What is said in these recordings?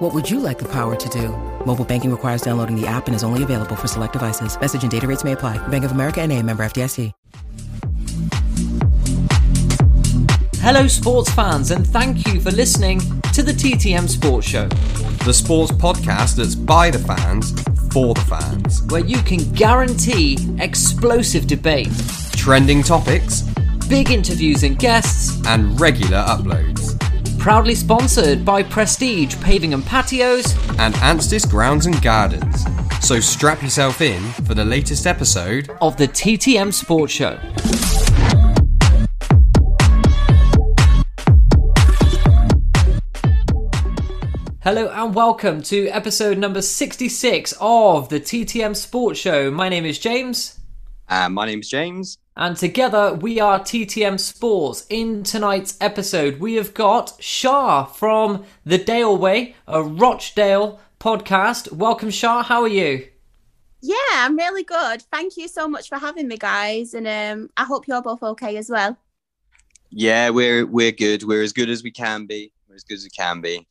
What would you like the power to do? Mobile banking requires downloading the app and is only available for select devices. Message and data rates may apply. Bank of America and a member FDIC. Hello, sports fans, and thank you for listening to the TTM Sports Show, the sports podcast that's by the fans for the fans, where you can guarantee explosive debate, trending topics, big interviews and guests, and regular uploads. Proudly sponsored by Prestige Paving and Patios and Anstis Grounds and Gardens. So strap yourself in for the latest episode of the TTM Sports Show. Hello and welcome to episode number 66 of the TTM Sports Show. My name is James. And my name is James. And together we are TTM Sports. In tonight's episode, we have got Shah from the Dale Way, a Rochdale podcast. Welcome, Shah. How are you? Yeah, I'm really good. Thank you so much for having me, guys. And um, I hope you're both okay as well. Yeah, we're we're good. We're as good as we can be. We're as good as we can be.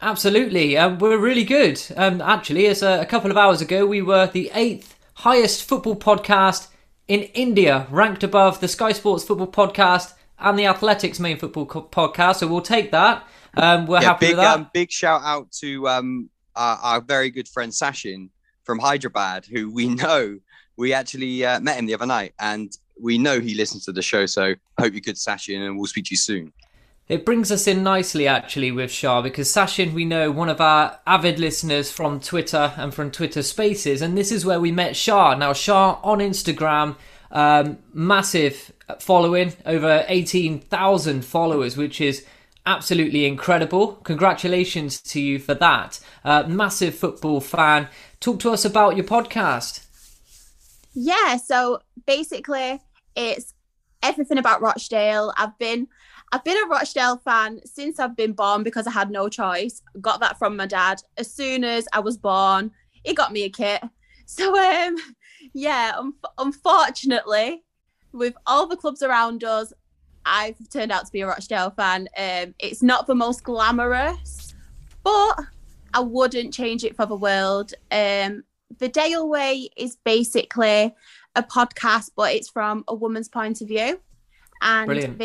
Absolutely, um, we're really good. Um, actually, as a, a, couple of hours ago, we were the eighth highest football podcast in India, ranked above the Sky Sports Football Podcast and the Athletics Main Football co- Podcast. So we'll take that. Um, we're yeah, happy big, with that. Um, big shout out to um, our, our, very good friend Sachin from Hyderabad, who we know we actually uh, met him the other night, and we know he listens to the show. So hope you're good, Sachin, and we'll speak to you soon. It brings us in nicely actually with Shah because Sachin, we know one of our avid listeners from Twitter and from Twitter Spaces, and this is where we met Shah. Now, Shah on Instagram, um, massive following, over 18,000 followers, which is absolutely incredible. Congratulations to you for that. Uh, massive football fan. Talk to us about your podcast. Yeah, so basically, it's everything about Rochdale. I've been I've been a Rochdale fan since I've been born because I had no choice. Got that from my dad. As soon as I was born, he got me a kit. So um yeah, um, unfortunately, with all the clubs around us, I've turned out to be a Rochdale fan. Um it's not the most glamorous, but I wouldn't change it for the world. Um the Dale Way is basically a podcast, but it's from a woman's point of view. And Brilliant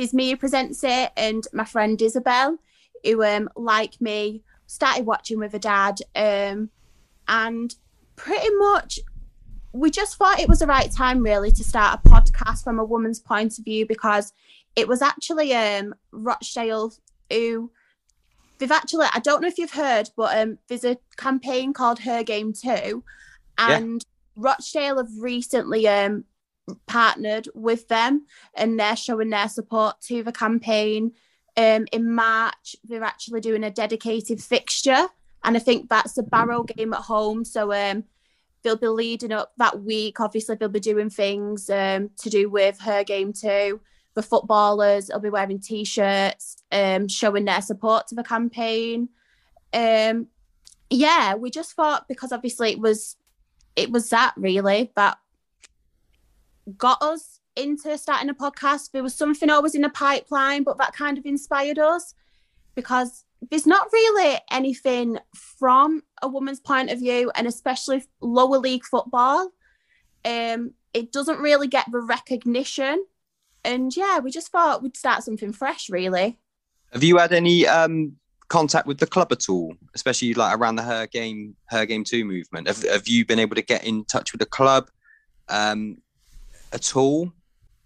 it's me who presents it and my friend Isabel, who um like me started watching with her dad. Um and pretty much we just thought it was the right time really to start a podcast from a woman's point of view because it was actually um Rochdale who they've actually I don't know if you've heard, but um there's a campaign called Her Game Too and yeah. Rochdale have recently um partnered with them and they're showing their support to the campaign. Um, in March, they're actually doing a dedicated fixture, and I think that's a Barrow game at home. So um, they'll be leading up that week. Obviously, they'll be doing things um, to do with her game too. The footballers will be wearing t-shirts, um, showing their support to the campaign. Um, yeah, we just thought because obviously it was it was that really that got us into starting a podcast. There was something always in the pipeline, but that kind of inspired us because there's not really anything from a woman's point of view, and especially lower league football. Um, it doesn't really get the recognition. And yeah, we just thought we'd start something fresh, really. Have you had any um, contact with the club at all, especially like around the her game, her game too movement? Have, have you been able to get in touch with the club? Um, at all?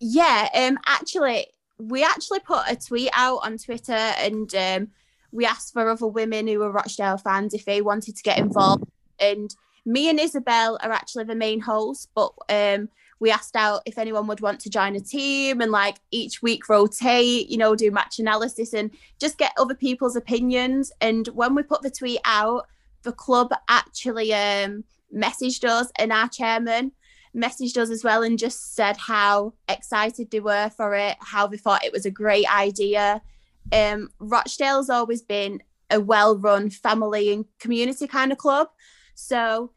Yeah, um, actually, we actually put a tweet out on Twitter and um, we asked for other women who were Rochdale fans if they wanted to get involved. And me and Isabel are actually the main hosts, but um, we asked out if anyone would want to join a team and like each week rotate, you know, do match analysis and just get other people's opinions. And when we put the tweet out, the club actually um, messaged us and our chairman messaged us as well and just said how excited they were for it, how they thought it was a great idea. Um, Rochdale's always been a well-run family and community kind of club, so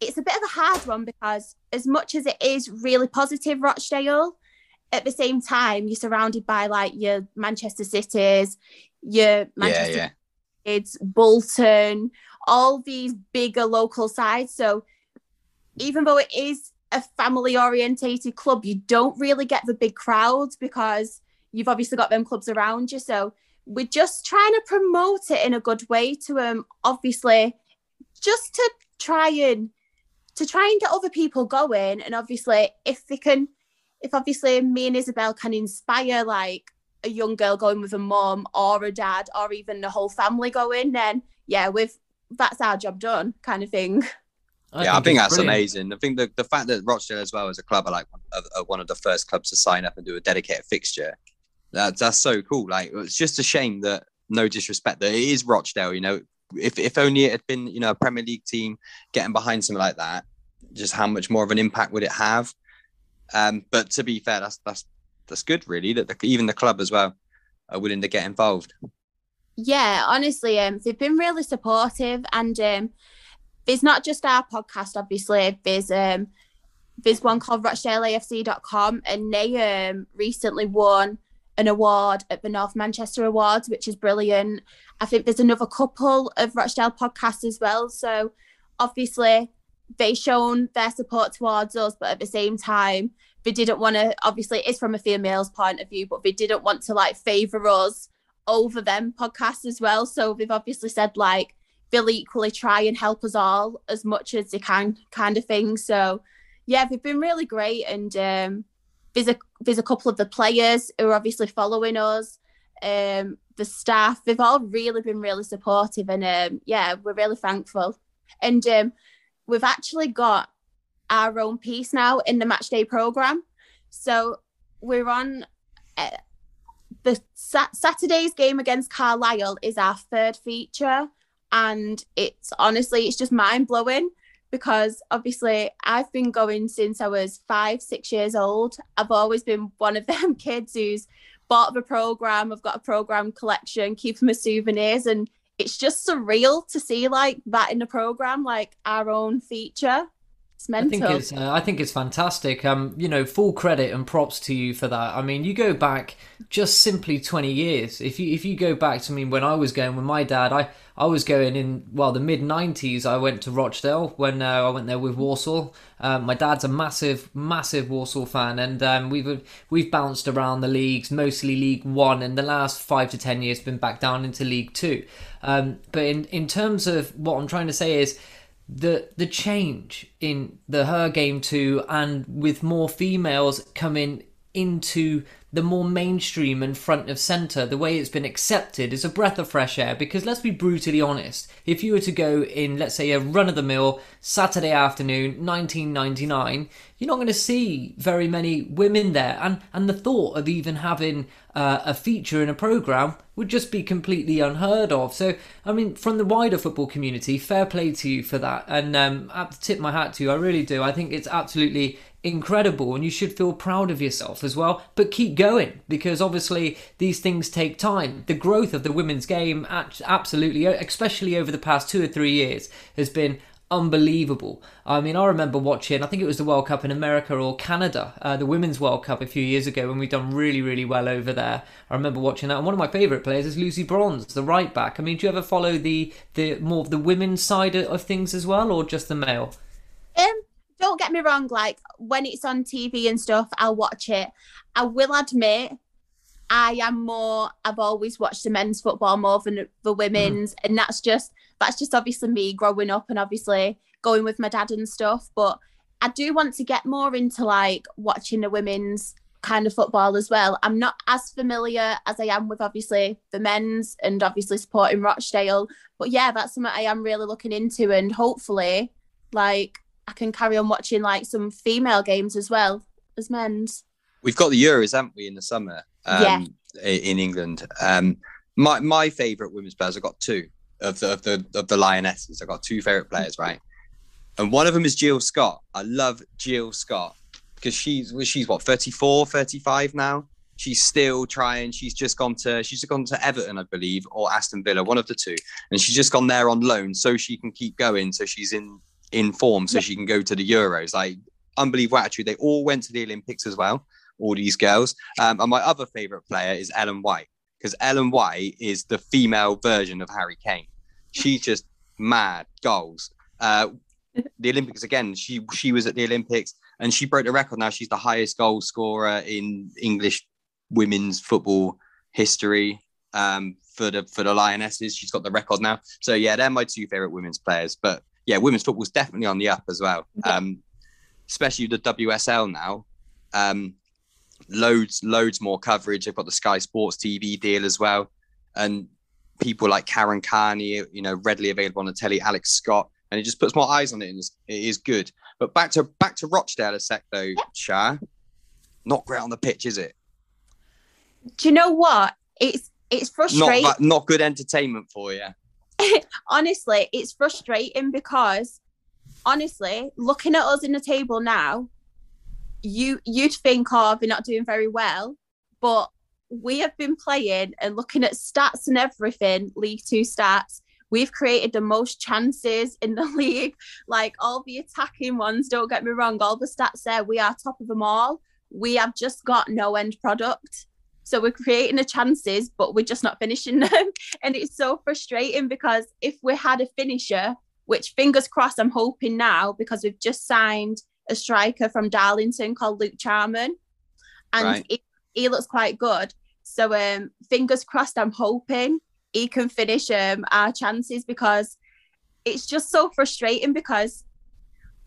it's a bit of a hard one because as much as it is really positive Rochdale, at the same time you're surrounded by like your Manchester Cities, your Manchester yeah, yeah. Kids, Bolton, all these bigger local sides. So even though it is a family orientated club, you don't really get the big crowds because you've obviously got them clubs around you. So we're just trying to promote it in a good way to um obviously just to try and to try and get other people going and obviously if they can if obviously me and Isabel can inspire like a young girl going with a mom or a dad or even the whole family going then yeah with that's our job done kind of thing yeah, I think that's brilliant. amazing. I think the, the fact that Rochdale as well as a club are like one of, are one of the first clubs to sign up and do a dedicated fixture. That's that's so cool. Like it's just a shame that no disrespect that it is Rochdale. You know, if if only it had been you know a Premier League team getting behind something like that, just how much more of an impact would it have? Um, but to be fair, that's that's that's good really that the, even the club as well are willing to get involved. yeah honestly um they've been really supportive and um there's not just our podcast obviously there's um there's one called rochdaleafc.com and they um recently won an award at the North Manchester Awards, which is brilliant. I think there's another couple of Rochdale podcasts as well. So obviously they've shown their support towards us, but at the same time, they didn't want to obviously it's from a female's point of view, but they didn't want to like favour us over them podcasts as well. So they've obviously said like they'll equally try and help us all as much as they can, kind of thing. So yeah, they've been really great and um there's a there's a couple of the players who are obviously following us. Um, the staff, they've all really been really supportive, and um, yeah, we're really thankful. And um, we've actually got our own piece now in the match day program. So we're on uh, the Sa- Saturday's game against Carlisle is our third feature, and it's honestly it's just mind blowing because obviously I've been going since I was five, six years old. I've always been one of them kids who's bought the program. I've got a program collection, keep my souvenirs, and it's just surreal to see like that in the program, like our own feature. It's I think it's uh, I think it's fantastic. Um, you know, full credit and props to you for that. I mean, you go back just simply twenty years. If you if you go back to I mean when I was going with my dad, I I was going in well the mid nineties. I went to Rochdale when uh, I went there with Warsaw. Um, my dad's a massive massive Warsaw fan, and um, we've we've bounced around the leagues, mostly League One, and the last five to ten years been back down into League Two. Um, but in in terms of what I'm trying to say is the the change in the her game too and with more females coming into the more mainstream and front of center the way it's been accepted is a breath of fresh air because let's be brutally honest if you were to go in let's say a run of the mill saturday afternoon 1999 you're not going to see very many women there and and the thought of even having uh, a feature in a program would just be completely unheard of. So, I mean, from the wider football community, fair play to you for that, and um, I have to tip my hat to you. I really do. I think it's absolutely incredible, and you should feel proud of yourself as well. But keep going because obviously these things take time. The growth of the women's game, absolutely, especially over the past two or three years, has been unbelievable. I mean, I remember watching, I think it was the World Cup in America or Canada, uh, the Women's World Cup a few years ago when we'd done really, really well over there. I remember watching that. And one of my favourite players is Lucy Bronze, the right back. I mean, do you ever follow the, the more the women's side of things as well or just the male? Um, don't get me wrong, like when it's on TV and stuff, I'll watch it. I will admit, I am more. I've always watched the men's football more than the women's, and that's just that's just obviously me growing up and obviously going with my dad and stuff. But I do want to get more into like watching the women's kind of football as well. I'm not as familiar as I am with obviously the men's and obviously supporting Rochdale. But yeah, that's something I am really looking into, and hopefully, like I can carry on watching like some female games as well as men's. We've got the Euros, haven't we, in the summer? Um, Yeah. In England. Um, my my favourite women's players. I've got two of the of the of the Lionesses. I've got two favourite players, right? and one of them is Jill Scott. I love Jill Scott because she's she's what 34, 35 now. She's still trying. She's just gone to she's gone to Everton, I believe, or Aston Villa, one of the two, and she's just gone there on loan so she can keep going. So she's in in form, so she can go to the Euros. Like unbelievable attitude. They all went to the Olympics as well. All these girls. Um, and my other favorite player is Ellen White because Ellen White is the female version of Harry Kane. She's just mad goals. Uh, the Olympics again. She she was at the Olympics and she broke the record. Now she's the highest goal scorer in English women's football history um, for the for the Lionesses. She's got the record now. So yeah, they're my two favorite women's players. But yeah, women's football's definitely on the up as well. Um, especially the WSL now. Um, loads, loads more coverage. They've got the Sky Sports TV deal as well, and people like Karen Carney, you know, readily available on the telly. Alex Scott, and it just puts more eyes on it, and it's, good. But back to back to Rochdale a sec though, Shah. Not great on the pitch, is it? Do you know what? It's it's frustrating. that, not good entertainment for you. honestly, it's frustrating because honestly, looking at us in the table now, you you'd think, oh, they're not doing very well, but we have been playing and looking at stats and everything, League Two stats. We've created the most chances in the league, like all the attacking ones. Don't get me wrong, all the stats there, we are top of them all. We have just got no end product. So we're creating the chances, but we're just not finishing them. And it's so frustrating because if we had a finisher, which fingers crossed, I'm hoping now because we've just signed a striker from Darlington called Luke Charman, and Right. he, he looks quite good. So um, fingers crossed, I'm hoping he can finish um, our chances because it's just so frustrating because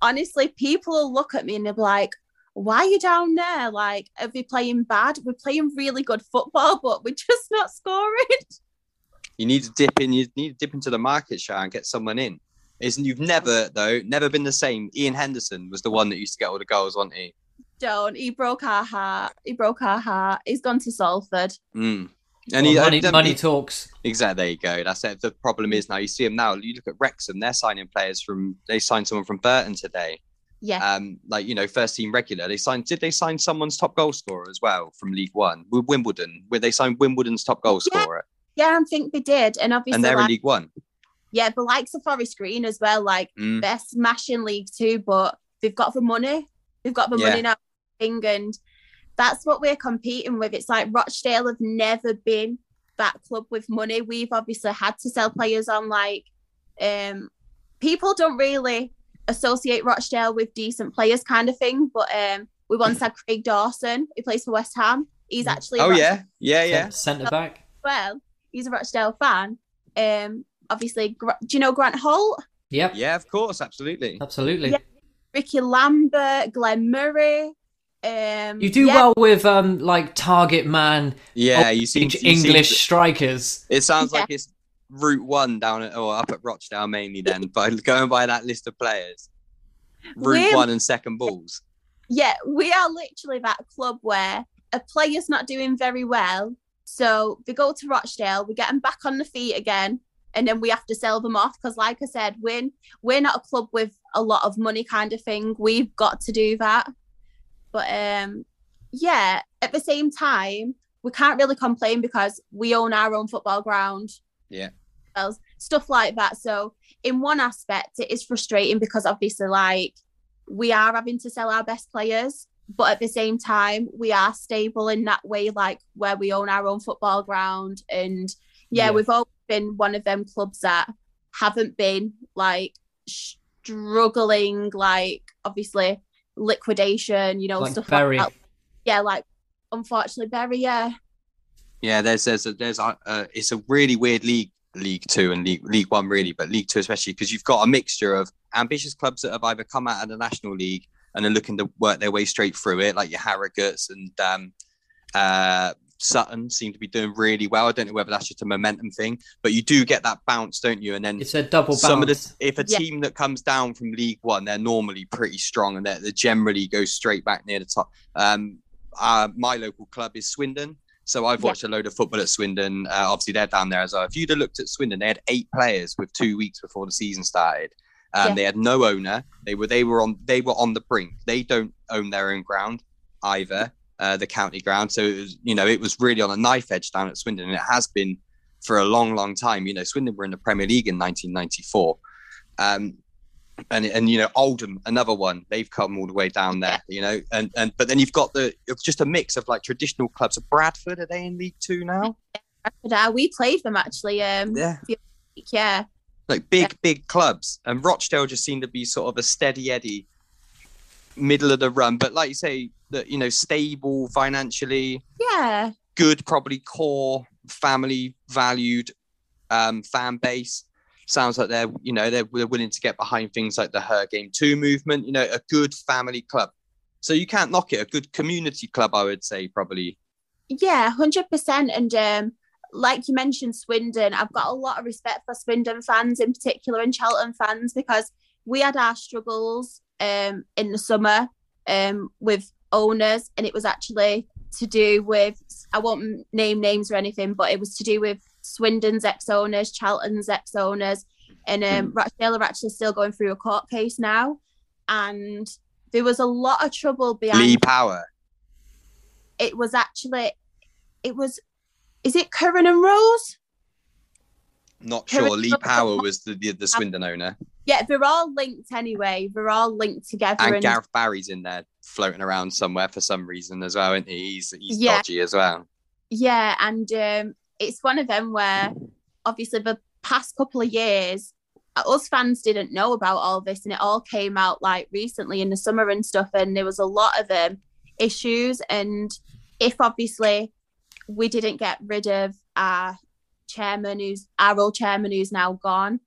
honestly, people will look at me and they'll be like, why are you down there? Like, are we playing bad? We're playing really good football, but we're just not scoring. You need to dip in. You need to dip into the market, Shah, and get someone in. Isn't you've never though never been the same. Ian Henderson was the one that used to get all the goals, wasn't he? Don't. He broke our heart. He broke our heart. He's gone to Salford. Mm. Well, he- money, uh, money he- talks. Exactly. There you go. That's it. The problem is now you see him now. You look at Wrexham. They're signing players from. They signed someone from Burton today. Yeah. Um, like you know, first team regular. They signed. Did they sign someone's top goal scorer as well from League One? With Wimbledon, where they signed Wimbledon's top goal Yeah. scorer, yeah, I think they did. And obviously, and they're in League One. yeah, the likes of Forest Green as well. Like, Mm. they're smashing League Two, but they've got the money. They've got the Yeah. money now. thing, And that's what we're competing with. It's like Rochdale have never been that club with money. We've obviously had to sell players on like um people don't really associate Rochdale with decent players kind of thing. But um we once had Craig Dawson, who plays for West Ham. He's actually Oh Rochdale yeah, yeah, yeah. Centre back. well. He's a Rochdale fan. Um obviously do you know Grant Holt? Yep. Yeah, of course, absolutely. Absolutely. Yeah. Ricky Lambert, Glenn Murray. Um You do yeah, well with um like target man Yeah, you seem each you seem- English strikers. It sounds Yeah. like it's Route One down at or up at Rochdale mainly. Then, by going by that list of players, Route We're- One and second balls. yeah, we are literally that club where a player's not doing very well. So they go to Rochdale, we get them back on the feet again, and then we have to sell them off. Because, like I said, we're, we're not a club with a lot of money kind of thing. We've got to do that. But um, yeah, at the same time, we can't really complain because we own our own football ground. Yeah. Well, Stuff like that. So, in one aspect, it is frustrating because obviously, like, we are having to sell our best players, but at the same time, we are stable in that way, like where we own our own football ground. And yeah, Yeah. we've always been one of them clubs that haven't been like struggling, like obviously liquidation, you know, Like stuff Bury. like that. Yeah, like unfortunately, Bury, yeah. Yeah, there's there's a, there's a, uh, it's a really weird league, League Two and League League One really, but League Two especially because you've got a mixture of ambitious clubs that have either come out of the National League and are looking to work their way straight through it, like your Harrogates and um, uh, Sutton seem to be doing really well. I don't know whether that's just a momentum thing, but you do get that bounce, don't you? And then It's a double bounce. some of the if a Yeah. team that comes down from League One, they're normally pretty strong and they they generally go straight back near the top. Um, uh, my local club is Swindon, so I've Yeah. watched a load of football at Swindon. Uh, obviously, they're down there as well. If you'd have looked at Swindon, they had eight players with two weeks before the season started, Um, Yeah. They had no owner. They were they were on they were on the brink. They don't own their own ground either, uh, the county ground. So it was you know it was really on a knife edge down at Swindon, and it has been for a long, long time. You know, Swindon were in the Premier League in 1994. Um, and and you know Oldham, another one. They've come all the way down there, you know. And and but then you've got the just a mix of like traditional clubs. Of Bradford are they in League Two now? Uh, we played them actually. Um, Yeah, yeah, like big big clubs. And Rochdale just seemed to be sort of a steady Eddie, middle of the run. But like you say, that you know stable financially, yeah, good, probably core family valued um, fan base. Sounds like they're you know they're, they're willing to get behind things like the Her Game Too movement. You know, a good family club. So you can't knock it. A good community club, I would say, probably. yeah, hundred percent. And um, like you mentioned, Swindon. I've got a lot of respect for Swindon fans in particular and Charlton fans because we had our struggles um in the summer um with owners, and it was actually to do with I won't name names or anything, but it was to do with Swindon's ex owners, Charlton's ex owners, and um, Rochdale are actually still going through a court case now, and there was a lot of trouble behind Lee Power. it was actually it was is it Curran and Royle? Not Kerry sure. Lee Power. Power was the, the the Swindon owner, Yeah, they're all linked anyway. They're all linked together. and And, Gareth Barry's in there floating around somewhere for some reason as well. Isn't he? He's he's Yeah. dodgy as well. yeah, and um, it's one of them where obviously the past couple of years, us fans didn't know about all this, and it all came out like recently in the summer and stuff. And there was a lot of um, issues. And if obviously we didn't get rid of our chairman, who's our old chairman, who's now gone,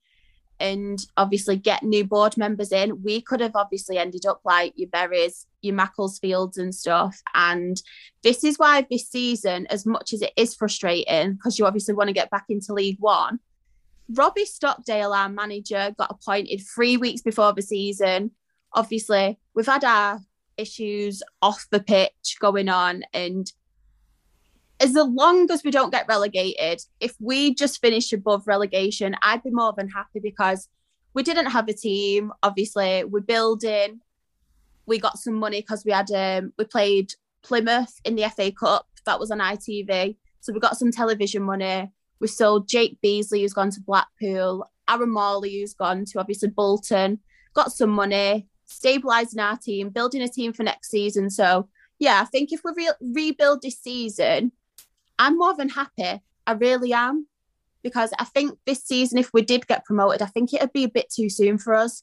and obviously get new board members in, we could have obviously ended up like your Burys, your Macclesfields and stuff. And this is why this season, as much as it is frustrating, because you obviously want to get back into League One, Robbie Stockdale, our manager, got appointed three weeks before the season. Obviously, we've had our issues off the pitch going on, and as long as we don't get relegated, if we just finish above relegation, I'd be more than happy because we didn't have a team. Obviously, we're building. We got some money because we had um we played Plymouth in the FA Cup. That was on ITV. So we got some television money. We sold Jake Beesley, who's gone to Blackpool, Aaron Morley, who's gone to obviously Bolton, got some money, stabilising our team, building a team for next season. So, yeah, I think if we re- rebuild this season, I'm more than happy. I really am. Because I think this season, if we did get promoted, I think it'd be a bit too soon for us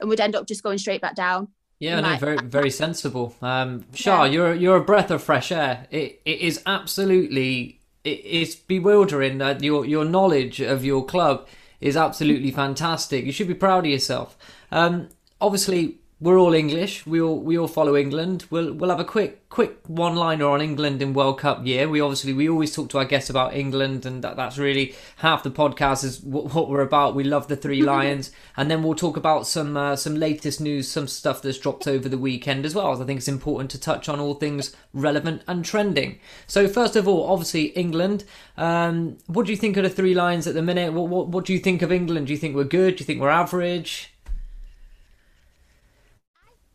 and we'd end up just going straight back down. Yeah, no, very very sensible. Um, Shah, Yeah. you're you're a breath of fresh air. It it is absolutely it, it's bewildering that your your knowledge of your club is absolutely fantastic. You should be proud of yourself. Um, obviously, we're all English. We all we all follow England. We'll we'll have a quick quick one liner on England in World Cup year. We obviously we always talk to our guests about England, and that, that's really half the podcast is what, what we're about. We love the Three Lions, and then we'll talk about some uh, some latest news, some stuff that's dropped over the weekend as well. As I think it's important to touch on all things relevant and trending. So first of all, obviously England. Um, what do you think of the Three Lions at the minute? What, what what do you think of England? Do you think we're good? Do you think we're average?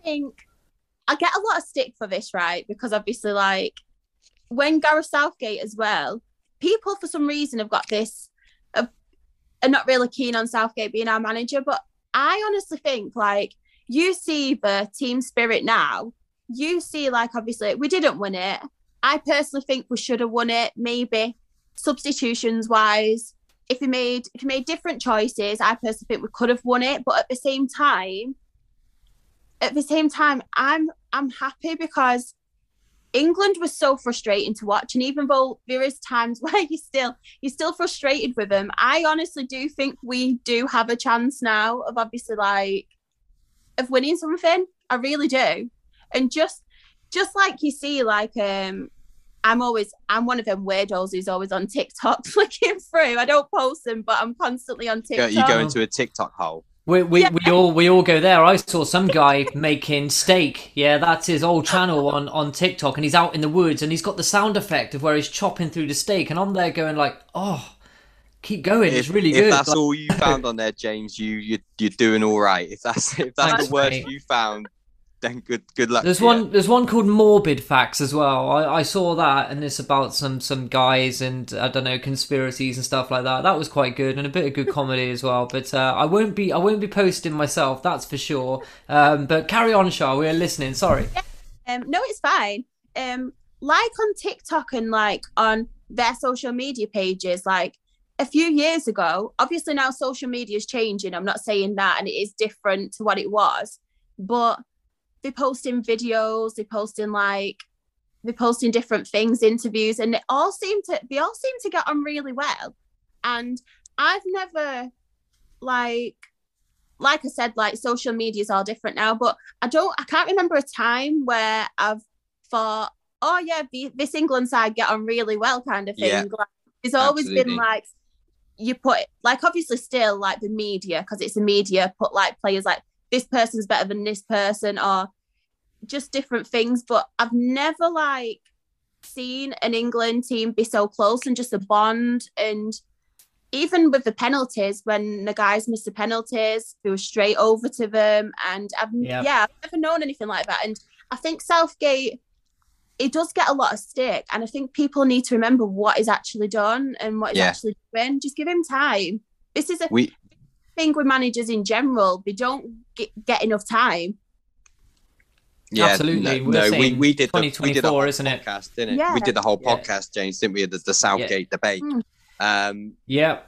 Think I get a lot of stick for this, right? Because obviously, like when Gareth Southgate as well, people for some reason have got this, uh, are not really keen on Southgate being our manager. But I honestly think, like, you see the team spirit now. You see, like, obviously, we didn't win it. I personally think we should have won it, maybe substitutions wise. If we made if we made different choices, I personally think we could have won it. But at the same time, at the same time, I'm I'm happy because England was so frustrating to watch, and even though there is times where you still you're still frustrated with them, I honestly do think we do have a chance now of obviously like of winning something. I really do, and just just like you see, like um. I'm always I'm one of them weirdos who's always on TikTok flicking through. I don't post them, but I'm constantly on TikTok. You go into a TikTok hole. We, we, we all we all go there. I saw some guy making steak. Yeah, that's his old oh. channel on, on TikTok, and he's out in the woods, and he's got the sound effect of where he's chopping through the steak, and I'm there going like, oh, keep going. If, it's really if good. that's Like- all you found on there, James, you you you're doing all right. If that's if that's Thanks, the worst mate. you found, then good good luck. There's to you. one. There's one called Morbid Facts as well. I, I saw that, and it's about some some guys and I don't know conspiracies and stuff like that. That was quite good and a bit of good comedy as well. But uh, I won't be I won't be posting myself. That's for sure. Um, but carry on, Shah. We're listening. Sorry. Um, no, it's fine. Um, like on TikTok and like on their social media pages, like a few years ago, obviously now social media is changing. I'm not saying that, and it is different to what it was, but they're posting videos, they're posting like they're posting different things, interviews, and they all seem to they all seem to get on really well. And I've never like like I said, like social media is all different now, but I don't, I can't remember a time where I've thought, oh yeah, the, this England side get on really well, kind of thing. Yeah, Like, there's always absolutely. been like, you put like obviously still like the media because it's the media put like players like this person's better than this person or just different things, but I've never like seen an England team be so close and just a bond and even with the penalties, when the guys missed the penalties, they were straight over to them. And I've Yeah. yeah, I've never known anything like that. And I think Southgate, it does get a lot of stick. And I think people need to remember what is actually done and what is Yeah. actually doing. Just give him time. This is a We thing with managers in general. They don't get, get enough time. yeah, Absolutely. No, We're no we, we did the, we did the 2024, isn't it? podcast, didn't it? Yeah. We did the whole Yeah. podcast, James, didn't we? The, the Southgate debate. Mm. Um, Yeah.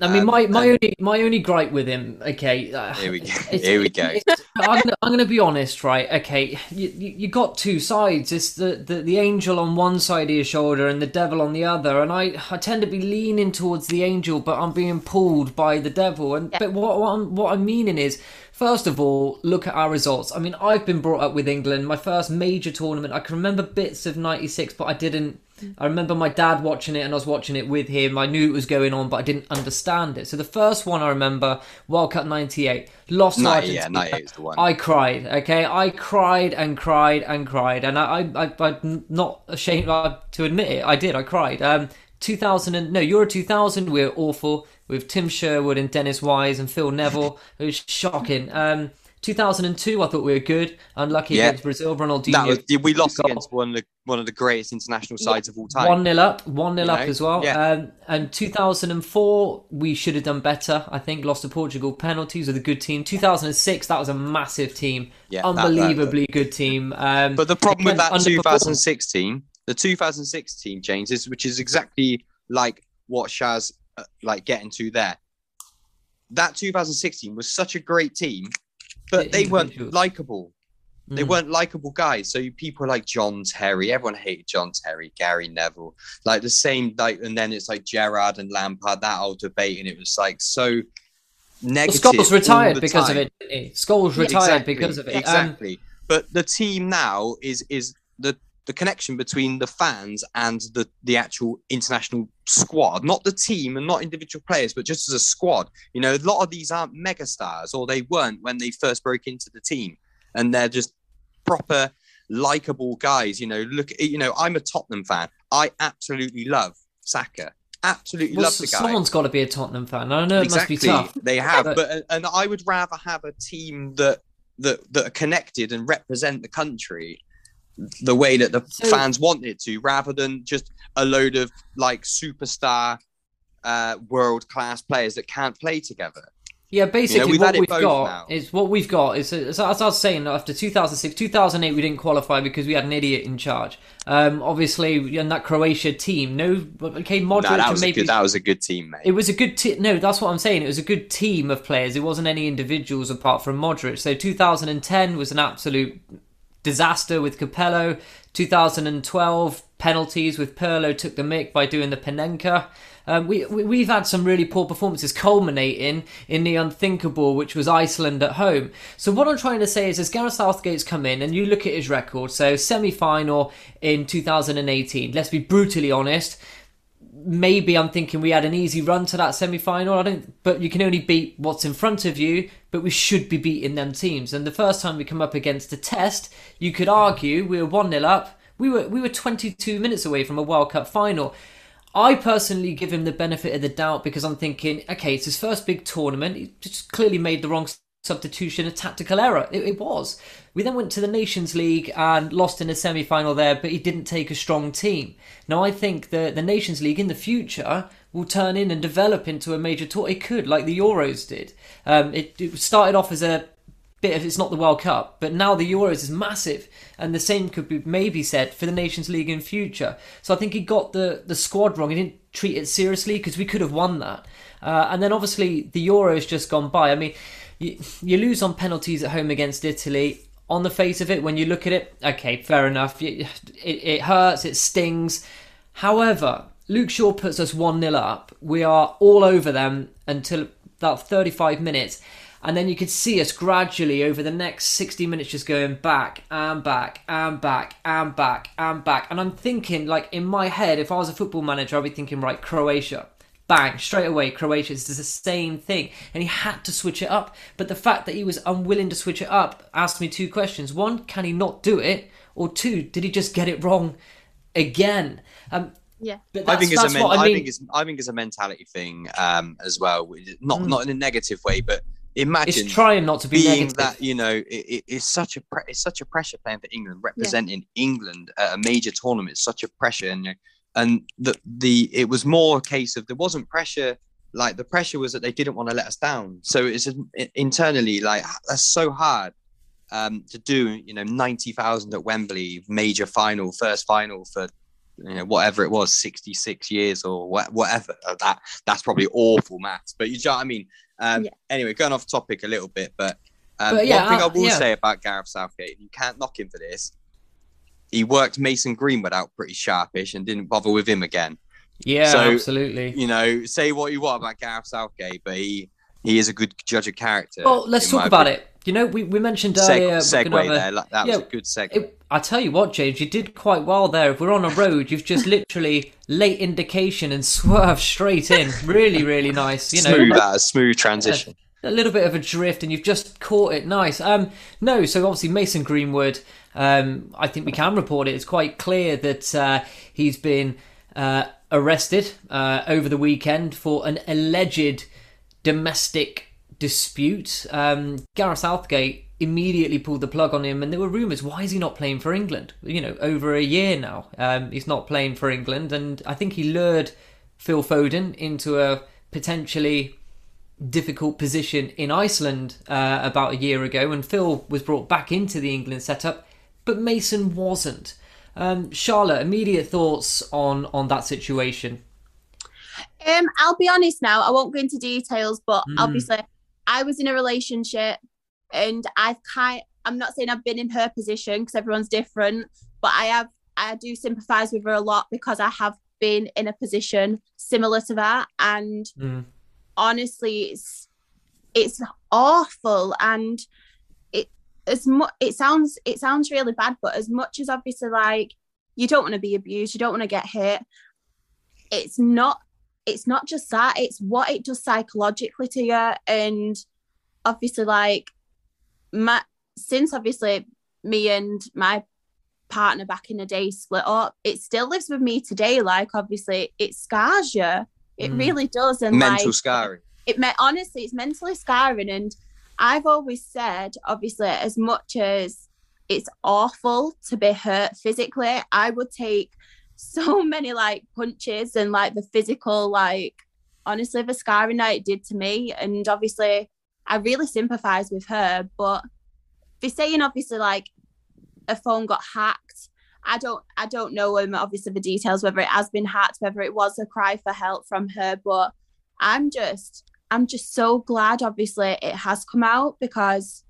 I mean, Um, my, my and- only my only gripe with him, okay. uh, Here we go. Here we go. I'm gonna, I'm gonna be honest, right? Okay, you, you, you got two sides. It's the, the the angel on one side of your shoulder and the devil on the other, and I I tend to be leaning towards the angel, but I'm being pulled by the devil. And but what what I'm what I'm meaning is. First of all, look at our results. I mean, I've been brought up with England. My first major tournament, I can remember bits of '96, but I didn't. I remember my dad watching it and I was watching it with him. I knew it was going on, but I didn't understand it. So the first one I remember, World Cup '98, lost to No, Argentina. yeah, 98 is the one. I cried. Okay, I cried and cried and cried, and I, I, I I'm not ashamed to admit it. I did. I cried. Um, 2000 and no, Euro 2000. We were awful with Tim Sherwood and Dennis Wise and Phil Neville. It was shocking. Um, 2002, I thought we were good. Unlucky Yeah. against Brazil. Ronaldinho. that was we lost against one of the one of the greatest international sides of all time. One nil up, one nil You up know? as well. Yeah. Um, and 2004, we should have done better. I think lost to Portugal penalties with a good team. 2006, that was a massive team, Yeah, that- that- unbelievably good team. Um, But the problem with that underperformed. 2016, the 2016 James is which is exactly like what Shaz uh, like getting to there. That 2016 was such a great team, but The they weren't likable. They Mm. weren't likable guys. So people like John Terry, everyone hated John Terry, Gary Neville, like the same. Like, and then it's like Gerrard and Lampard, that old debate, and it was like so Well, negative. Scholes retired because of it. Scholes Yeah. retired Exactly, because of it. Um, Exactly. but the team now is is the the connection between the fans and the the actual international squad, not the team and not individual players, but just as a squad. You know, a lot of these aren't mega stars, or they weren't when they first broke into the team, and they're just proper likable guys. You know, look, you know, I'm a Tottenham fan. I absolutely love Saka. Absolutely well, love the guy. someone's got to be a Tottenham fan. I know it exactly. must be tough. They have, But- but and I would rather have a team that that that are connected and represent the country the way that the So- fans want it to, rather than just a load of like superstar, uh, world class players that can't play together. Yeah, basically we've what we've got now. is what we've got is as I was saying after 2006, 2008 we didn't qualify because we had an idiot in charge. Um, obviously, in that Croatia team, no, okay, Modric No, that was a maybe good. That was a good team, mate. It was a good team. No, that's what I'm saying. It was a good team of players. It wasn't any individuals apart from Modric. So 2010 was an absolute disaster with Capello. 2012 penalties with Pirlo took the mick by doing the Panenka. Um, we, we we've had some really poor performances culminating in the unthinkable, which was Iceland at home. So what I'm trying to say is, as Gareth Southgate's come in and you look at his record, so semi-final in 2018. Let's be brutally honest maybe I'm thinking we had an easy run to that semi final. I don't, but you can only beat what's in front of you. But we should be beating them teams. And the first time we come up against a test, you could argue we were one 0 up. We were we were 22 minutes away from a World Cup final. I personally give him the benefit of the doubt because I'm thinking, okay, it's his first big tournament. He just clearly made the wrong substitution, a tactical error. It, it was. We then went to the Nations League and lost in a semi final there, but he didn't take a strong team. Now, I think the, the Nations League in the future will turn in and develop into a major tour. It could, like the Euros did. Um, it, it started off as a bit of it's not the World Cup, but now the Euros is massive, and the same could be maybe said for the Nations League in future. So I think he got the the squad wrong. He didn't treat it seriously because we could have won that. Uh, and then obviously the Euros just gone by. I mean, you, you lose on penalties at home against Italy. On the face of it, when you look at it, okay, fair enough. It, it, hurts, it stings. However, Luke Shaw puts us 1 0 up. We are all over them until about 35 minutes and then you could see us gradually over the next 60 minutes just going back and back and back and back and back. And I'm thinking, like, in my head, if I was a football manager, I'd be thinking, right, Croatia. Bang, straight away, Croatia is the same thing. And he had to switch it up. But the fact that he was unwilling to switch it up asked me two questions. One, can he not do it? Or two, did he just get it wrong again? Um, yeah, I think it's a men- I, mean. I, think it's I think it's a mentality thing um, as well. Not mm. not in a negative way, but imagine it's trying not to be being negative. that you know it, it, it's such a pre- it's such a pressure playing for England, representing yeah. England at a major tournament. It's such a pressure, and and the the it was more a case of there wasn't pressure. Like the pressure was that they didn't want to let us down. So it's internally like that's so hard um, to do. You know, ninety thousand at Wembley, major final, first final for you know whatever it was 66 years or whatever that that's probably awful maths but you know what i mean um, yeah. Anyway, going off topic a little bit, but, um, but yeah, one thing I, I will yeah. say about Gareth Southgate, you can't knock him for this. He worked Mason Greenwood out pretty sharpish and didn't bother with him again. Yeah, so, absolutely. You know, say what you want about Gareth Southgate, but he he is a good judge of character. Well, let's talk about opinion. it. You know, we, we mentioned earlier. Seg- segue there. Like, that yeah, was a good segue. It, I tell you what, James, you did quite well there. If we're on a road, you've just literally late indication and swerve straight in. Really, really nice. You know, smooth, uh, smooth transition. A, a little bit of a drift, and you've just caught it nice. Um, no, so obviously Mason Greenwood. Um, I think we can report it. It's quite clear that uh, he's been uh, arrested uh, over the weekend for an alleged domestic dispute. Um, Gareth Southgate immediately pulled the plug on him, and there were rumours. Why is he not playing for England? You know, over a year now, um, he's not playing for England, and I think he lured Phil Foden into a potentially difficult position in Iceland uh, about a year ago, and Phil was brought back into the England setup, but Mason wasn't. Um, Charlotte, immediate thoughts on on that situation? Um, I'll be honest now. I won't go into details, but mm. obviously, I was in a relationship and I've kind I'm not saying I've been in her position because everyone's different, but I have I do sympathize with her a lot because I have been in a position similar to that and mm. honestly it's it's awful and as much it sounds it sounds really bad but as much as obviously like you don't want to be abused you don't want to get hit it's not it's not just that it's what it does psychologically to you and obviously like my since obviously me and my partner back in the day split up, it still lives with me today. Like obviously it scars you. It mm. really does. And mental like, scarring. It honestly, it's mentally scarring. And I've always said, obviously, as much as it's awful to be hurt physically, I would take so many like punches and like the physical, like honestly, the scarring that it did to me. And obviously I really sympathize with her. But they're saying obviously like a phone got hacked. I don't I don't know um, obviously the details whether it has been hacked, whether it was a cry for help from her, but I'm just I'm just so glad obviously it has come out because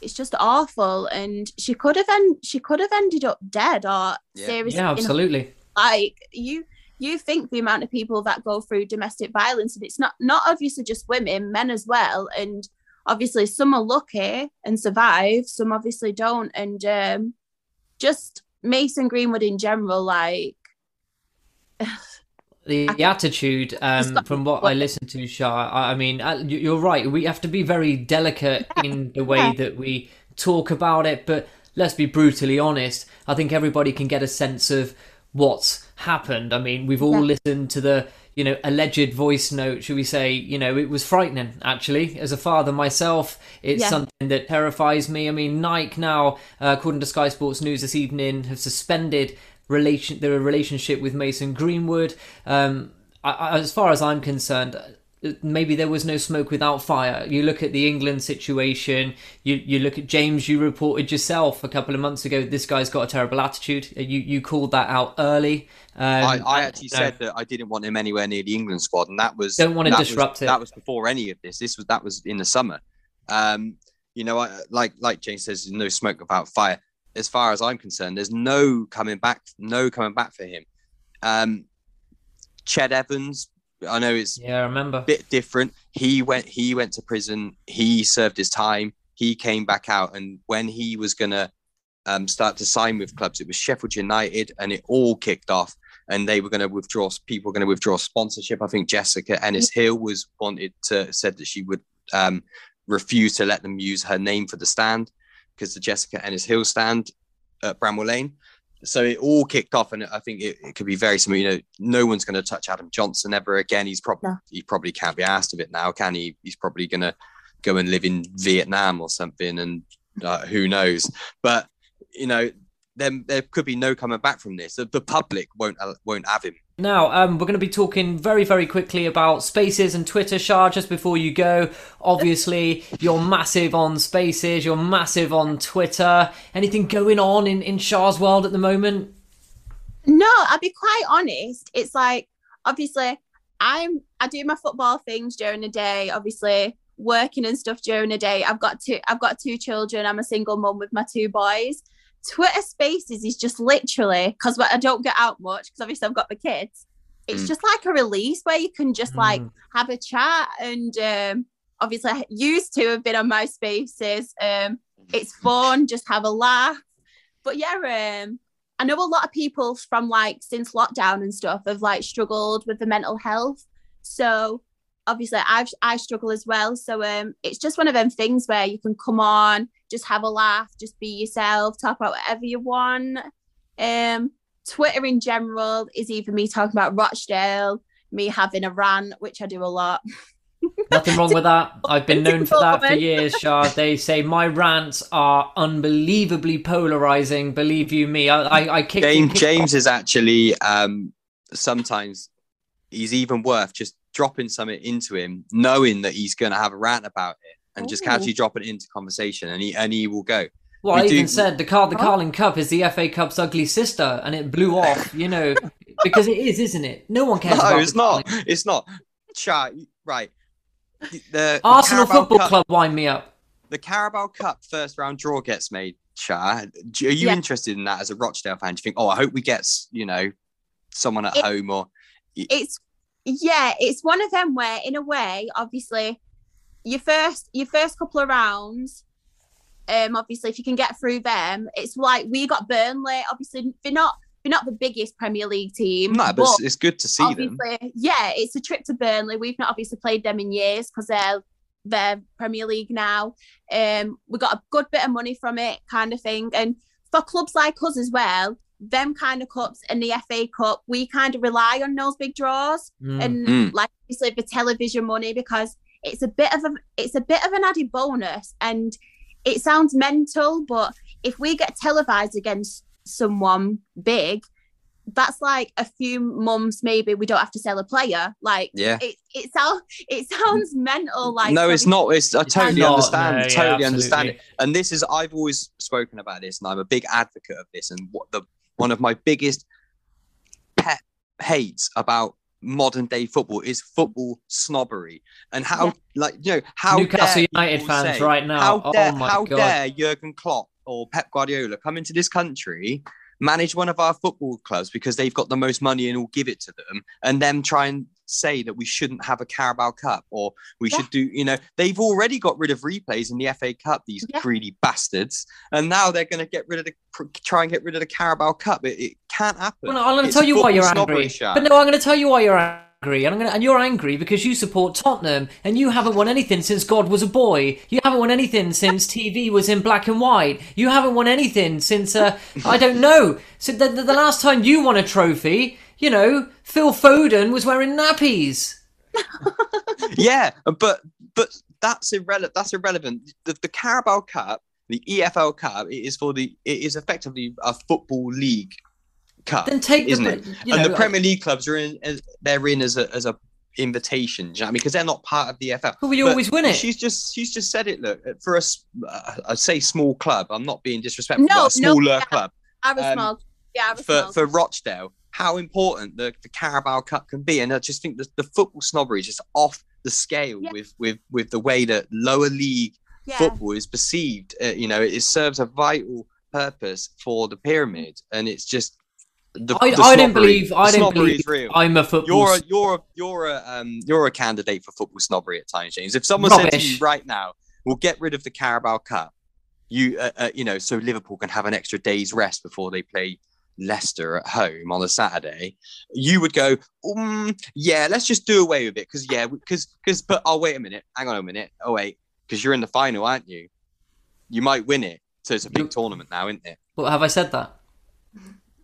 it's just awful. And she could have en- she could have ended up dead or yeah. seriously yeah absolutely. like you you think the amount of people that go through domestic violence and it's not not obviously just women men as well. And obviously some are lucky and survive some obviously don't. And um, just mason greenwood in general like the, attitude um, from what I listened to, Shah, I mean, uh, you're right. We have to be very delicate in the way that we talk about it, but let's be brutally honest. I think everybody can get a sense of what's happened. I mean, we've all Yeah. listened to the you know alleged voice note. Should we say? You know, it was frightening. Actually, as a father myself, it's Yeah. something that terrifies me. I mean, Nike now, uh, according to Sky Sports News this evening, have suspended relation their relationship with Mason Greenwood. Um, I, I, as far as I'm concerned, maybe there was no smoke without fire. You look at the England situation. You you look at James. You reported yourself a couple of months ago. This guy's got a terrible attitude. You you called that out early. Um, I, I actually no. said that I didn't want him anywhere near the England squad, and that was Don't that was- disrupt it. That was before any of this. This was that was in the summer. Um, you know, I, like like James says, there's no smoke without fire. As far as I'm concerned, there's no coming back, no coming back for him. Um, Ched Evans, I know it's Yeah, I remember. a bit different. He went he went to prison. He served his time. He came back out, and when he was gonna um, start to sign with clubs, it was Sheffield United, and it all kicked off. And they were going to withdraw. People were going to withdraw sponsorship. I think Jessica Ennis Hill was wanted to said that she would um, refuse to let them use her name for the stand because the Jessica Ennis Hill stand at Bramall Lane. So it all kicked off, and I think it, it could be very similar. You know, no one's going to touch Adam Johnson ever again. He's probably No. he probably can't be asked of it now, can he? He's probably going to go and live in Vietnam or something, and uh, who knows? But you know, then there could be no coming back from this. The, the public won't uh, won't have him. Now, um, we're going to be talking very, very quickly about Spaces and Twitter. Shah, just before you go, obviously you're massive on Spaces, you're massive on Twitter. Anything going on in, in Shah's world at the moment? No, I'll be quite honest. It's like obviously I'm I do my football things during the day, obviously working and stuff during the day. I've got two I've got two children. I'm a single mum with my two boys. Twitter Spaces is just literally because I don't get out much because obviously I've got the kids. It's Mm. just like a release where you can just like Mm. have a chat and um obviously I used to have been on my spaces. Um it's fun, just have a laugh. But yeah, um I know a lot of people from like since lockdown and stuff have like struggled with the mental health. So obviously I've I struggle as well. So um it's just one of them things where you can come on, just have a laugh, just be yourself, talk about whatever you want. Um Twitter in general is either me talking about Rochdale, me having a rant, which I do a lot. Nothing wrong with that. I've been known for that for years, Shah. They say my rants are unbelievably polarizing. Believe you me, I, I, I kicked James kicked James is actually um, sometimes he's even worth just dropping something into him, knowing that he's going to have a rant about it, and just oh. casually dropping it into conversation, and he and he will go. Well, We I even said the Car- the Oh. Carling Cup is the FA Cup's ugly sister, and it blew off. You know, because it is, isn't it? No one cares. No, about it. it's not. Carling- It's not. Chat right. The, the Arsenal Carabao Football Cup, Club wind me up. the Carabao Cup first round draw gets made. Char, are you Yeah. interested in that as a Rochdale fan? Do you think, oh, I hope we get you know someone at It- home or it's yeah, it's one of them where in a way, obviously, your first your first couple of rounds, um, obviously if you can get through them, it's like we got Burnley. Obviously, they're not they're not the biggest Premier League team. no? But but it's, it's good to see them. yeah, it's a trip to Burnley. We've not obviously played them in years because they're they're Premier League now. Um, we got a good bit of money from it, kind of thing. And for clubs like us as well, them kind of cups and the FA Cup, we kind of rely on those big draws Mm. and Mm. like obviously the television money because it's a bit of a it's a bit of an added bonus and it sounds mental but if we get televised against someone big that's like a few months maybe we don't have to sell a player like Yeah. it it sounds it sounds mental like no, it's not. It's I totally not, understand. no, yeah, totally understand it. And this is I've always spoken about this, and I'm a big advocate of this. And what the one of my biggest pet hates about modern day football is football snobbery and how Yeah. like you know how Newcastle dare United fans say- right now. How oh dare, my how god! dare Jurgen Klopp or Pep Guardiola come into this country, manage one of our football clubs because they've got the most money and will give it to them, and then try and say that we shouldn't have a Carabao Cup or we Yeah. should do, you know, they've already got rid of replays in the FA Cup, these Yeah. greedy bastards, and now they're going to get rid of the try and get rid of the Carabao Cup. It, it can't happen. Well, I'm going to tell you why you're angry. Shaq. But no, I'm going to tell you why you're angry, and I'm gonna, and you're angry because you support Tottenham, and you haven't won anything since God was a boy. You haven't won anything since TV was in black and white. You haven't won anything since uh, I don't know. So the, the, the last time you won a trophy, you know, Phil Foden was wearing nappies. yeah, but but that's irrelevant. That's irrelevant. The, the Carabao Cup, the EFL Cup, it is for the. It is effectively a football league cup. Then take the- isn't it? you and know, the Premier League clubs are in. as- They're in as a as a invitation. you know I mean? Because they're not part of the EFL. But we But always win it. She's just she's just said it. Look, for a s- uh, I say small club. I'm not being disrespectful. No, but a no, smaller yeah. club Are a Um, small. Yeah, are a for small. for Rochdale. How important the, the Carabao Cup can be, and I just think that the football snobbery is just off the scale Yeah. with with with the way that lower league yeah. football is perceived. Uh, you know, it serves a vital purpose for the pyramid, and it's just the. I, the I didn't believe. I don't believe. real. I'm a football. You're a, you're a, you're a um you're a candidate for football snobbery at times, James. If someone said to you right now, "We'll get rid of the Carabao Cup," you uh, uh, you know, so Liverpool can have an extra day's rest before they play Leicester at home on a Saturday, you would go, um, "Yeah, let's just do away with it," because yeah, because because but oh wait a minute, hang on a minute, oh wait, because you're in the final, aren't you? You might win it, so it's a big tournament now, isn't it? Well, have I said that?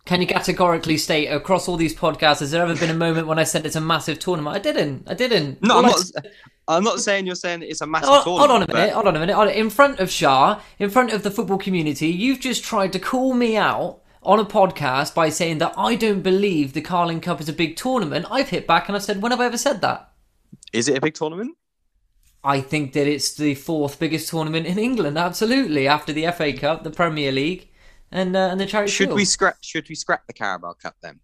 Can you categorically state across all these podcasts, has there ever been a moment when I said it's a massive tournament? I didn't. I didn't. No, All I'm I not. I'm not saying you're saying it's a massive Hold, tournament. hold on a but- minute. Hold on a minute. In front of Shah, in front of the football community, you've just tried to call me out on a podcast by saying that I don't believe the Carling Cup is a big tournament. I've hit back and I've said, when have I ever said that? Is it a big tournament? I think that it's the fourth biggest tournament in England. Absolutely, after the FA Cup, the Premier League, and uh, and the Charity Should we scrap? Should we scrap the Carabao Cup then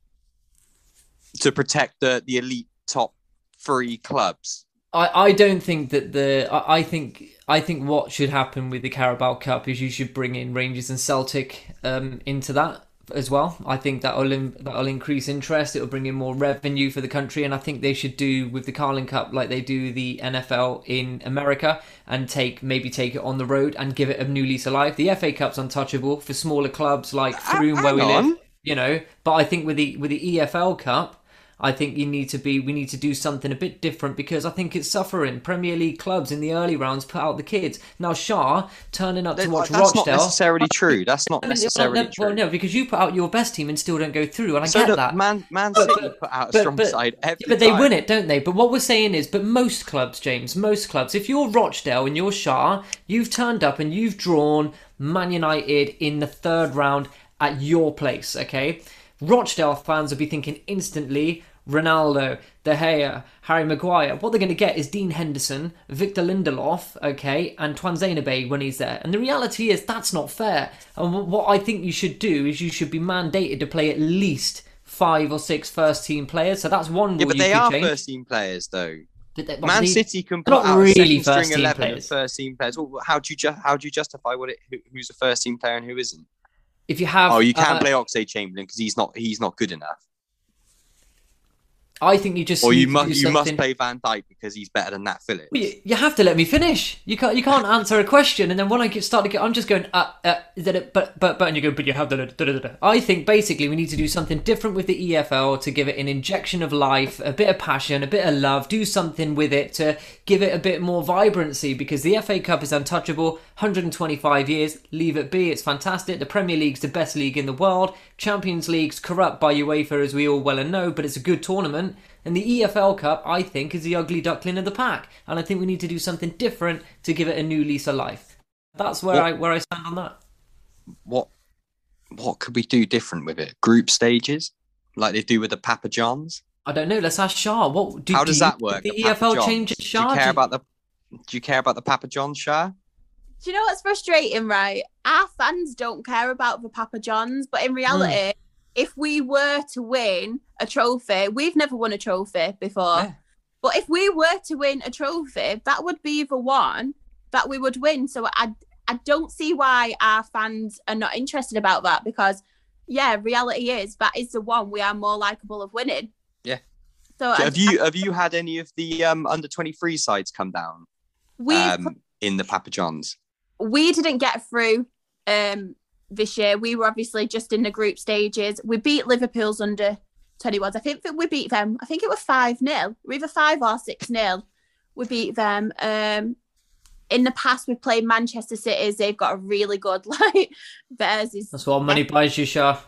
to protect the the elite top three clubs? I, I don't think that the I, I think I think what should happen with the Carabao Cup is you should bring in Rangers and Celtic um, into that as well. I think that'll that'll increase interest. It'll bring in more revenue for the country, and I think they should do with the Carling Cup like they do the NFL in America and take maybe take it on the road and give it a new lease of life. The FA Cup's untouchable for smaller clubs like uh, Frome where we on. live, you know. But I think with the with the EFL Cup. I think you need to be. We need to do something a bit different because I think it's suffering. Premier League clubs in the early rounds put out the kids. Now Shah turning up to watch Rochdale. That's not necessarily true. That's not Well, necessarily no, true. Well, no, because you put out your best team and still don't go through, and I so get look, that. Man, Man City but- put out a but- strong but- side every Yeah, but they time. win it, don't they? But what we're saying is, but most clubs, James, most clubs, if you're Rochdale and you're Shah, you've turned up and you've drawn Man United in the third round at your place, okay? Rochdale fans will be thinking instantly Ronaldo, De Gea, Harry Maguire. What they're going to get is Dean Henderson, Victor Lindelof, okay, and Tuanzebe when he's there. And the reality is that's not fair. And what I think you should do is you should be mandated to play at least five or six first team players. So that's one rule Yeah, but they are change. first team players though. They- Man City can put not out really second first string team eleven players. first team players. Well, how do you ju- how do you justify what it who, who's a first team player and who isn't? If you have, Oh, you can't uh, play Oxlade Chamberlain because he's not he's not good enough. I think you just Or you must you must play Van Dijk because he's better than that Phillips. Well, you, you have to let me finish. You can't. You can't answer a question, and then when I get start to get, I'm just going. Uh, uh, is that it? But but but, and you go. But you have da, da, da. I think basically we need to do something different with the EFL to give it an injection of life, a bit of passion, a bit of love. Do something with it to give it a bit more vibrancy because the FA Cup is untouchable. 125 years. Leave it be. It's fantastic. The Premier League's the best league in the world. Champions League's corrupt by UEFA, as we all well and know, but it's a good tournament. And the EFL Cup, I think, is the ugly duckling of the pack. And I think we need to do something different to give it a new lease of life. That's where What- I where I stand on that. What what could we do different with it? Group stages, like they do with the Papa Johns. I don't know. Let's ask Shah. What do, How do does you that work? The the EFL changes Do Shah. you care Do- about the Do you care about the Papa John Shah? Do you know what's frustrating, right? Our fans don't care about the Papa Johns, but in reality, if we were to win a trophy, we've never won a trophy before. Yeah. But if we were to win a trophy, that would be the one that we would win. So I I don't see why our fans are not interested about that because yeah, reality is that is the one we are more likable of winning. Yeah. So So I- have you have you had any of the um, under twenty three sides come down we um, in the Papa Johns? We didn't get through um this year. We were obviously just in the group stages. We beat Liverpool's under 21s. I think that we beat them. I think it was 5 0, either 5 or 6 0. We beat them. Um, in the past, we've played Manchester City. They've got a really good, like, theirs is. That's what money buys you, Shah.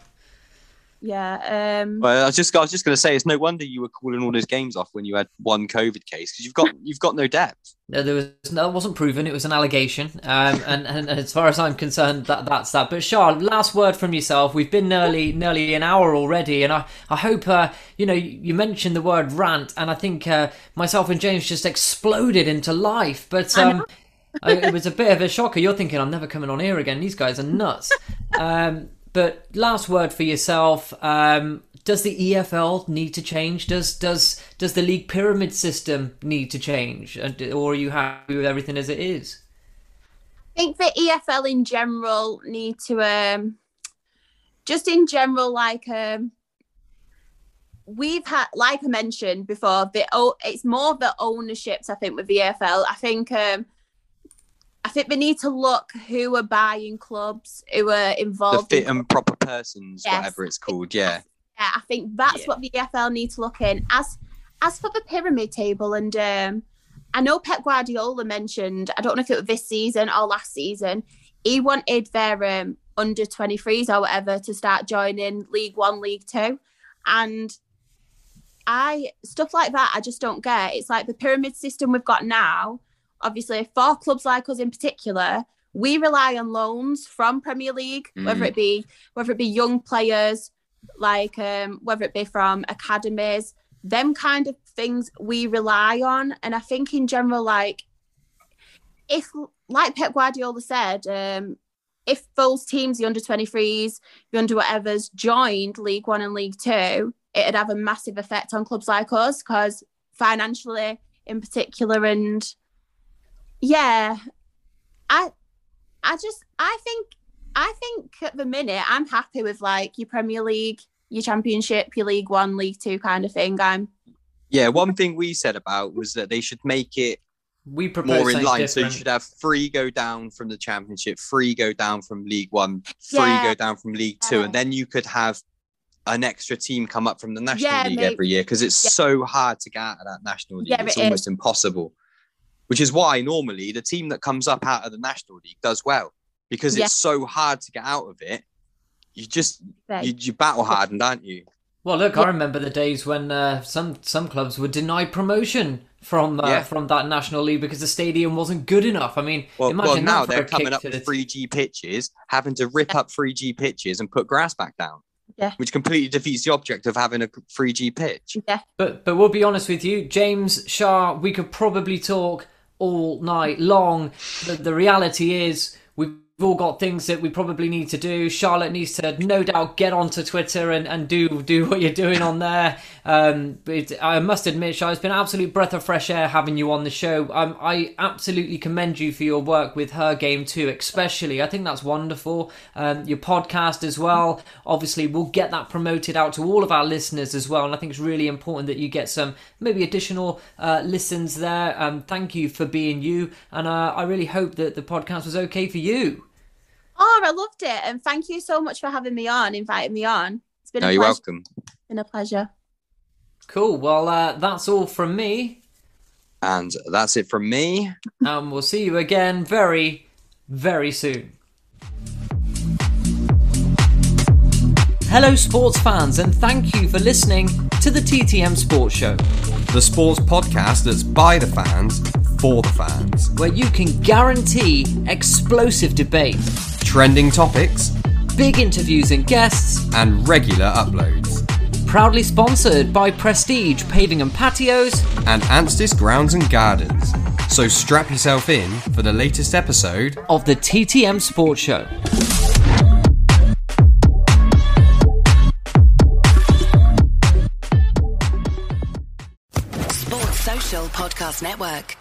Yeah. Um, Well, I was just I was just going to say it's no wonder you were calling all those games off when you had one COVID case because you've got you've got no depth. No, there was no, it wasn't proven. It was an allegation, um, and, and as far as I'm concerned, that that's that. But Shah, last word from yourself. We've been nearly nearly an hour already, and I I hope uh, you know you mentioned the word rant, and I think uh, myself and James just exploded into life. But um, I, it was a bit of a shocker. You're thinking I'm never coming on here again. These guys are nuts. Um, but last word for yourself. Um, does the EFL need to change? Does does does the league pyramid system need to change, or are you happy with everything as it is? I think the EFL in general need to um just in general like um we've had like I mentioned before the oh it's more the ownerships I think with the EFL I think um I think we need to look who are buying clubs who are The involved in fit and proper persons, Yes. whatever it's called. Yeah. Yeah, I think that's Yeah. what the EFL need to look in. As as for the pyramid table, and um, I know Pep Guardiola mentioned, I don't know if it was this season or last season, he wanted their um, under 23s or whatever to start joining League One, League Two. And I stuff like that I just don't get. It's like the pyramid system we've got now, obviously for clubs like us in particular, we rely on loans from Premier League, whether Mm. it be whether it be young players, like um, whether it be from academies, them kind of things we rely on. And I think in general, like if like Pep Guardiola said, um, if those teams, the under 23s, the under whatever's joined League One and League Two, it'd have a massive effect on clubs like us because financially in particular and yeah, I I just I think I think at the minute I'm happy with like your Premier League, your Championship, your League One, League Two kind of thing. I'm Yeah. One thing we said about was that they should make it We propose more in something line. So you should have three go down from the championship, three go down from League One, three Yeah. go down from League Two, Yeah. and then you could have an extra team come up from the National Yeah, League maybe- every year because it's Yeah. so hard to get out of that National League. Yeah, it's it is. almost impossible. Which is why normally the team that comes up out of the National League does well because Yeah. it's so hard to get out of it. You just say. you, you battle hardened, aren't you? Well, look, I remember the days when uh, some some clubs were denied promotion from uh, Yeah. from that national league because the stadium wasn't good enough. I mean, Well, imagine well now for they're coming up to with 3G pitches, having to rip up 3G pitches and put grass back down. Yeah. Which completely defeats the object of having a 3G pitch. yeah, But but we'll be honest with you, James Shah. We could probably talk all night long. The, the reality is we've all got things that we probably need to do. Charlotte needs to no doubt get onto Twitter and, and do do what you're doing on there. Um, but I must admit, Charlotte, it's been an absolute breath of fresh air having you on the show. Um, I absolutely commend you for your work with her game too, especially. I think that's wonderful. Um, your podcast as well. Obviously, we'll get that promoted out to all of our listeners as well. And I think it's really important that you get some maybe additional uh, listens there. Um, thank you for being you, and uh, I really hope that the podcast was okay for you. Oh, I loved it, and thank you so much for having me on, inviting me on. It's been No, a you're pleasure. welcome. Been a pleasure. Cool. Well, uh, that's all from me, And that's it from me. and we'll see you again very, very soon. Hello, sports fans, and thank you for listening to the TTM Sports Show, The sports podcast that's by the fans, for the fans. where you can guarantee explosive debate, Trending topics big interviews and guests, and regular uploads. proudly sponsored by Prestige Paving and Patios. And Anstis Grounds and Gardens. So strap yourself in for the latest episode of the TTM Sports Show. Sports Social Podcast Network.